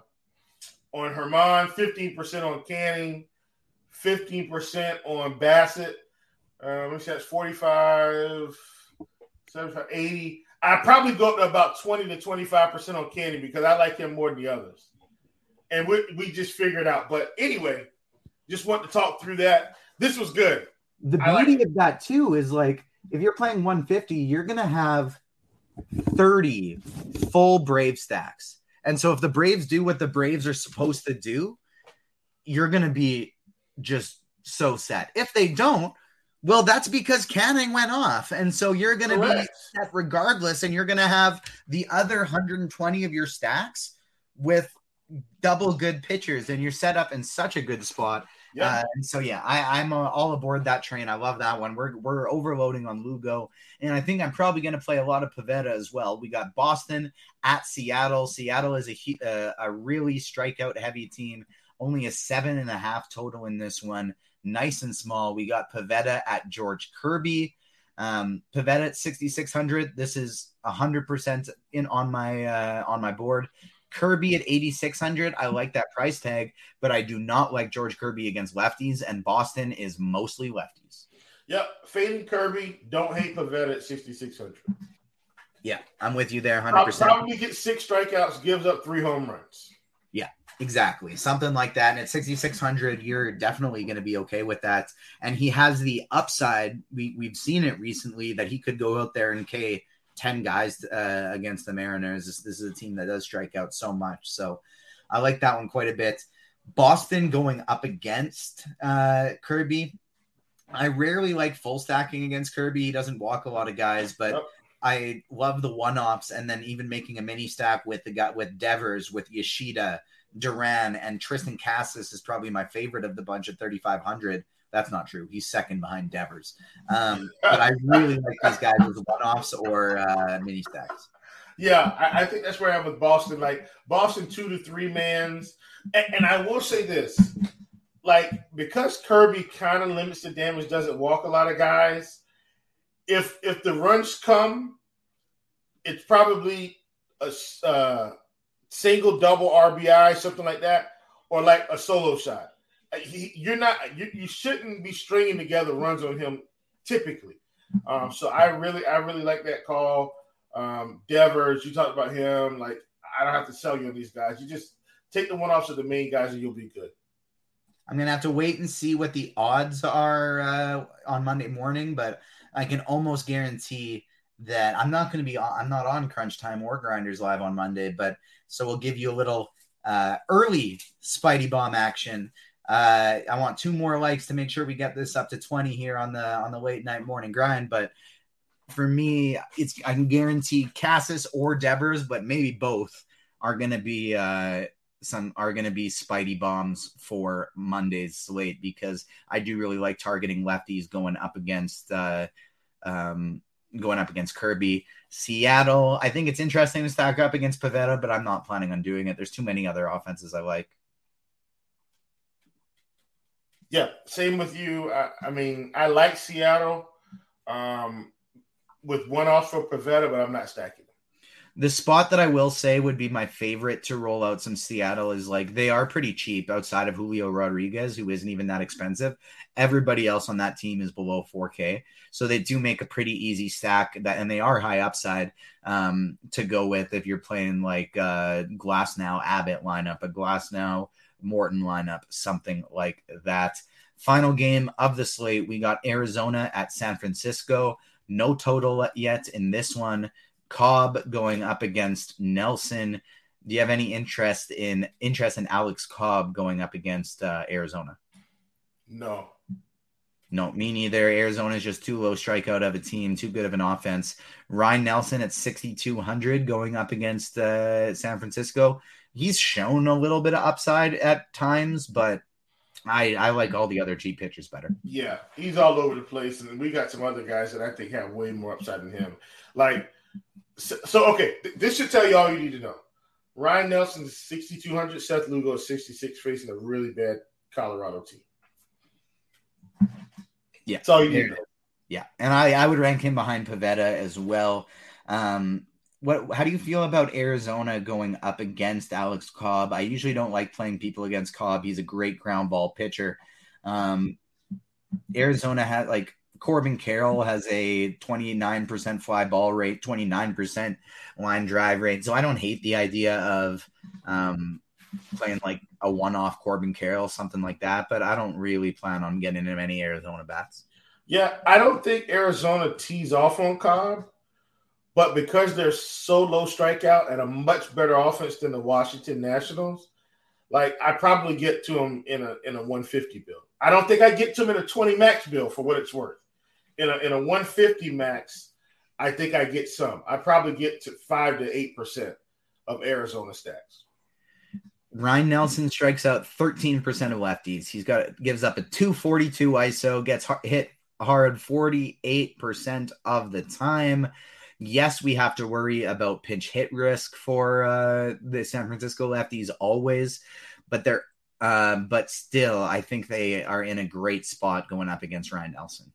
on Germán, 15% on Canning, 15% on Bassitt. Uh, which that's 45, 75, 80. I probably go up to about 20 to 25% on Candy because I like him more than the others. And we, we just figured out. But anyway, just want to talk through that. This was good. The beauty of that too is like if you're playing 150, you're gonna have 30 full Brave stacks. And so if the Braves do what the Braves are supposed to do, you're gonna be just so set. If they don't, well, that's because Canning went off. And so you're going to be set regardless. And you're going to have the other 120 of your stacks with double good pitchers, and you're set up in such a good spot. Yeah. Uh, and so yeah, I, I'm uh, all aboard that train. I love that one. We're we're overloading on Lugo, and I think I'm probably going to play a lot of Pivetta as well. We got Boston at Seattle. Seattle is a a, uh, a really strikeout heavy team. Only a seven and a half total in this one. Nice and small. We got Pivetta at George Kirby. Um, Pivetta at 6600. This is 100% in on my uh, on my board. Kirby at 8600. I like that price tag, but I do not like George Kirby against lefties, and Boston is mostly lefties. Yep, fading Kirby. Don't hate Pivetta at 6600. Yeah, I'm with you there 100%. Probably gets six strikeouts, gives up three home runs. Exactly. Something like that. And at 6,600, you're definitely going to be okay with that. And he has the upside. We, we've seen it recently that he could go out there and K 10 guys uh, against the Mariners. This, this, is a team that does strike out so much. So I like that one quite a bit. Boston going up against uh, Kirby. I rarely like full stacking against Kirby. He doesn't walk a lot of guys, but yep. I love the one offs and then even making a mini stack with the guy with Devers, with Yoshida, Duran, and Triston Casas is probably my favorite of the bunch at 3,500. That's not true. He's second behind Devers. Um, but I really like these guys as one offs or uh, mini stacks. Yeah, I, I, think that's where I am with Boston. Like Boston, two to three mans. And, and I will say this like, because Kirby kind of limits the damage, doesn't walk a lot of guys. If if the runs come, it's probably a uh, single, double RBI, something like that, or like a solo shot he, you're not you, you shouldn't be stringing together runs on him typically. Um, so I really I really like that call. Um, Devers, you talked about him. Like I don't have to sell you on these guys. You just take the one offs of the main guys and you'll be good. I'm gonna have to wait and see what the odds are uh, on Monday morning, but I can almost guarantee that I'm not going to be on, I'm not on Crunch Time or Grinders Live on Monday, but so we'll give you a little uh, early Spidey Bomb action uh, I want two more likes to make sure we get this up to 20 here on the on the late night morning grind. But for me, it's I can guarantee Casas or Devers, but maybe both are gonna be uh some are going to be Spidey bombs for Monday's slate because I do really like targeting lefties going up against uh, um, going up against Kirby. Seattle, I think it's interesting to stack up against Pivetta, but I'm not planning on doing it. There's too many other offenses I like. Yeah, same with you. I, I mean, I like Seattle um, with one off for Pivetta, but I'm not stacking. The spot that I will say would be my favorite to roll out some Seattle is like they are pretty cheap outside of Julio Rodriguez, who isn't even that expensive. Everybody else on that team is below 4K, so they do make a pretty easy stack that, and they are high upside um, to go with if you're playing like uh, Glasnow Abbott lineup, a Glasnow Morton lineup, something like that. Final game of the slate, we got Arizona at San Francisco. No total yet in this one. Cobb going up against Nelson. Do you have any interest in interest in Alex Cobb going up against uh, Arizona? No. No, me neither. Arizona is just too low strikeout of a team, too good of an offense. Ryne Nelson at 6,200 going up against uh, San Francisco he's shown a little bit of upside at times, but I I like all the other G pitchers better. Yeah, he's all over the place, and we got some other guys that I think have way more upside than him. Like, so, so okay, this should tell you all you need to know. Ryne Nelson is 6,200. Seth Lugo is 66, facing a really bad Colorado team. Yeah, that's all you need. Yeah, and I I would rank him behind Pivetta as well. Um, what how do you feel about Arizona going up against Alex Cobb? I usually don't like playing people against Cobb. He's a great ground ball pitcher. Um, Arizona had like Corbin Carroll has a 29% fly ball rate, 29% line drive rate. So I don't hate the idea of um, playing like a one off Corbin Carroll, something like that, but I don't really plan on getting him any Arizona bats. Yeah, I don't think Arizona tees off on Cobb. But because they're so low strikeout and a much better offense than the Washington Nationals, like I probably get to them in a in a 150 bill. I don't think I get to them in a 20 max bill for what it's worth. In a in a 150 max, I think I get some. I probably get to five to eight percent of Arizona stacks. Ryne Nelson strikes out 13% of lefties. He's got gives up a 242 ISO, gets hit hard 48% of the time. Yes, we have to worry about pinch hit risk for uh, the San Francisco lefties always, but they're uh, but still, I think they are in a great spot going up against Ryne Nelson.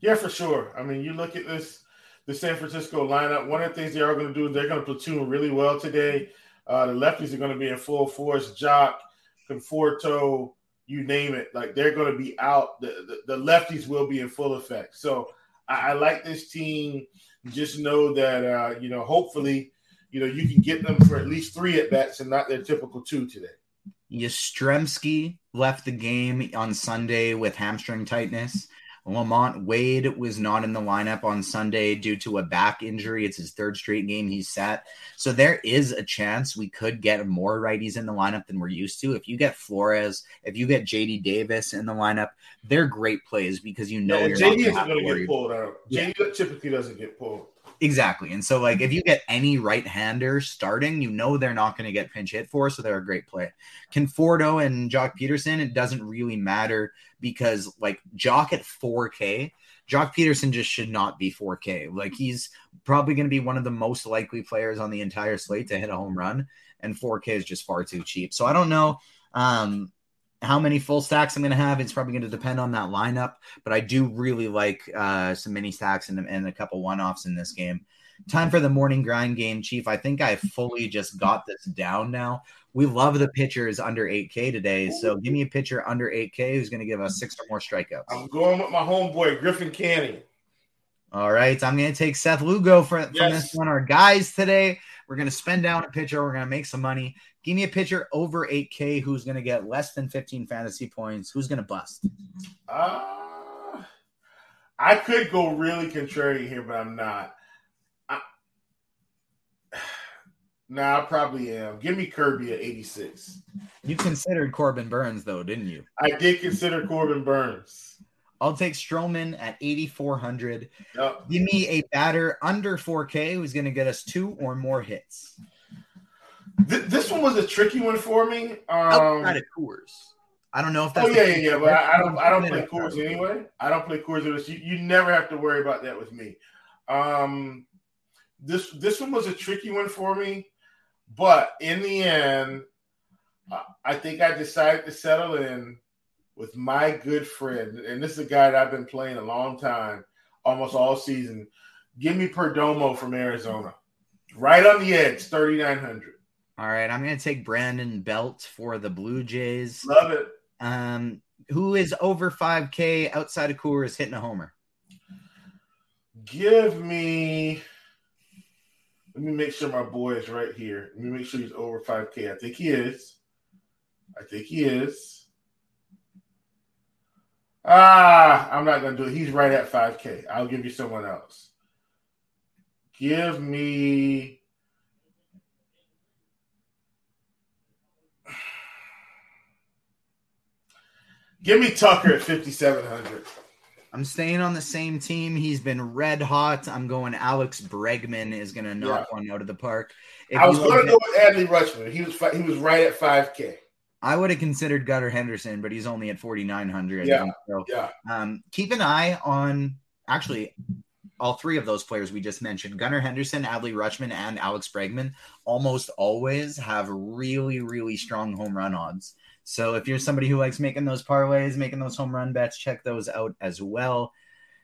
Yeah, for sure. I mean, you look at this the San Francisco lineup. One of the things they are going to do, they're going to platoon really well today. Uh, the lefties are going to be in full force. Joc, Conforto, you name it. Like they're going to be out. The, the, the lefties will be in full effect. So I, I like this team. Just know that uh, you know, hopefully, you know, you can get them for at least three at bats and not their typical two today. Yastrzemski left the game on Sunday with hamstring tightness. LaMonte Wade was not in the lineup on Sunday due to a back injury. It's his third straight game he's sat. So there is a chance we could get more righties in the lineup than we're used to. If you get Flores, if you get JD Davis in the lineup, they're great plays because you know yeah, JD isn't going to get pulled out. JD typically doesn't get pulled. Exactly. And so, like, if you get any right hander starting, you know they're not going to get pinch hit for, so they're a great play. Conforto and Joc Pederson, it doesn't really matter because, like, Joc at 4K, Joc Pederson just should not be 4K. Like, he's probably going to be one of the most likely players on the entire slate to hit a home run, and 4K is just far too cheap. So, I don't know. Um, how many full stacks I'm going to have, it's probably going to depend on that lineup. But I do really like uh, some mini stacks and, and a couple one offs in this game. Time for the morning grind game, Chief. I think I fully just got this down now. We love the pitchers under 8K today. So give me a pitcher under 8K who's going to give us six or more strikeouts. I'm going with my homeboy, Griffin Canning. All right. I'm going to take Seth Lugo for, yes. from this one. Our guys today, we're going to spend down a pitcher. We're going to make some money. Give me a pitcher over 8K who's going to get less than 15 fantasy points. Who's going to bust? Uh, I could go really contrary here, but I'm not. I, nah, I probably am. Give me Kirby at 86. You considered Corbin Burnes, though, didn't you? I did consider Corbin Burnes. I'll take Stroman at 8,400. Yep. Give me a batter under 4K who's going to get us two or more hits. Th- this one was a tricky one for me. Um, Outside of Coors. I don't know if that's. Oh yeah, yeah, yeah. But I, I, don't. I don't play Coors anyway. I don't play Coors with You, you never have to worry about that with me. Um, this this one was a tricky one for me, but in the end, I think I decided to settle in with my good friend, and this is a guy that I've been playing a long time, almost all season. Give me Perdomo from Arizona, right on the edge, thirty nine hundred. All right, I'm going to take Brandon Belt for the Blue Jays. Love it. Um, who is over 5K outside of Coors hitting a homer? Give me. Let me make sure my boy is right here. Let me make sure he's over 5K. I think he is. I think he is. Ah, I'm not going to do it. He's right at 5K. I'll give you someone else. Give me. Give me Tucker at 5,700. I'm staying on the same team. He's been red hot. I'm going Alex Bregman is going to knock yeah. one out of the park. If I was going to go with Adley Rutschman. He was he was right at 5K. I would have considered Gunnar Henderson, but he's only at 4,900. Yeah. So, yeah. Um, keep an eye on actually all three of those players we just mentioned Gunnar Henderson, Adley Rutschman, and Alex Bregman almost always have really, really strong home run odds. So if you're somebody who likes making those parlays, making those home run bets, check those out as well.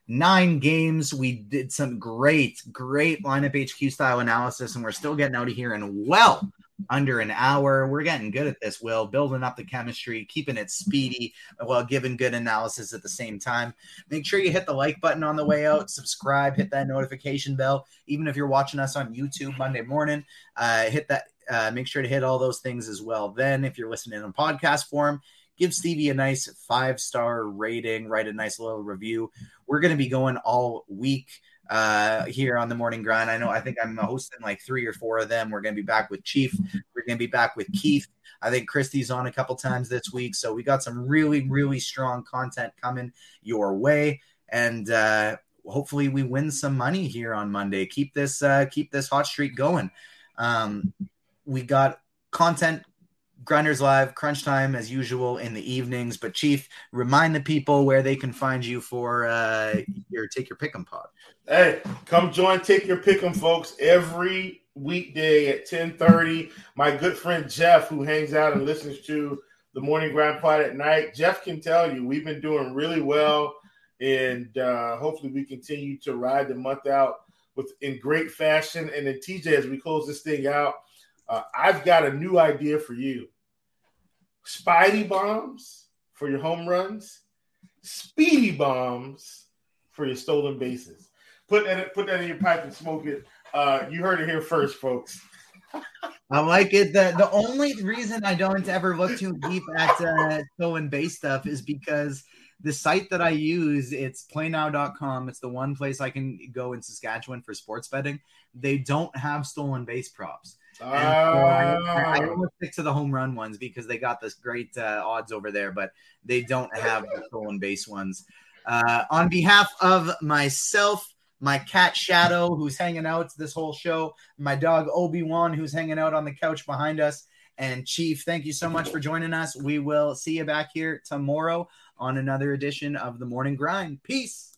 Nine games. We did some great, great lineup HQ style analysis, and we're still getting out of here in well under an hour. We're getting good at this, Will, building up the chemistry, keeping it speedy while giving good analysis at the same time. Make sure you hit the like button on the way out, subscribe, hit that notification bell. Even if you're watching us on YouTube Monday morning, uh, hit that uh, make sure to hit all those things as well. Then, if you're listening in podcast form, give Stevie a nice five star rating, write a nice little review. We're going to be going all week uh, here on the morning grind. I know I think I'm hosting like three or four of them. We're going to be back with Chief. We're going to be back with Keith. I think Christy's on a couple times this week. So we got some really, really strong content coming your way. And uh, hopefully we win some money here on Monday. Keep this uh, keep this hot streak going. Um, we got content Grinders Live, Crunch Time as usual in the evenings. But Chief, remind the people where they can find you for uh, your Take Your Pick'em pod. Hey, come join Take Your Pick'em, folks, every weekday at 1030. My good friend Jeff, who hangs out and listens to the Morning Grind Pod at night, Jeff can tell you we've been doing really well. And uh, hopefully we continue to ride the month out with in great fashion. And then TJ, as we close this thing out, uh, I've got a new idea for you. Spidey bombs for your home runs, speedy bombs for your stolen bases. Put that put that in your pipe and smoke it. Uh, you heard it here first, folks. I like it. The the only reason I don't ever look too deep at uh, stolen base stuff is because the site that I use, it's playnow.com. It's the one place I can go in Saskatchewan for sports betting. They don't have stolen base props. Uh, I, I, I almost stick to the home run ones because they got this great uh, odds over there, but they don't have the stolen base ones. Uh, on behalf of myself, my cat Shadow, who's hanging out this whole show, my dog Obi Wan, who's hanging out on the couch behind us, and Chief, thank you so much for joining us. We will see you back here tomorrow on another edition of the Morning Grind. Peace.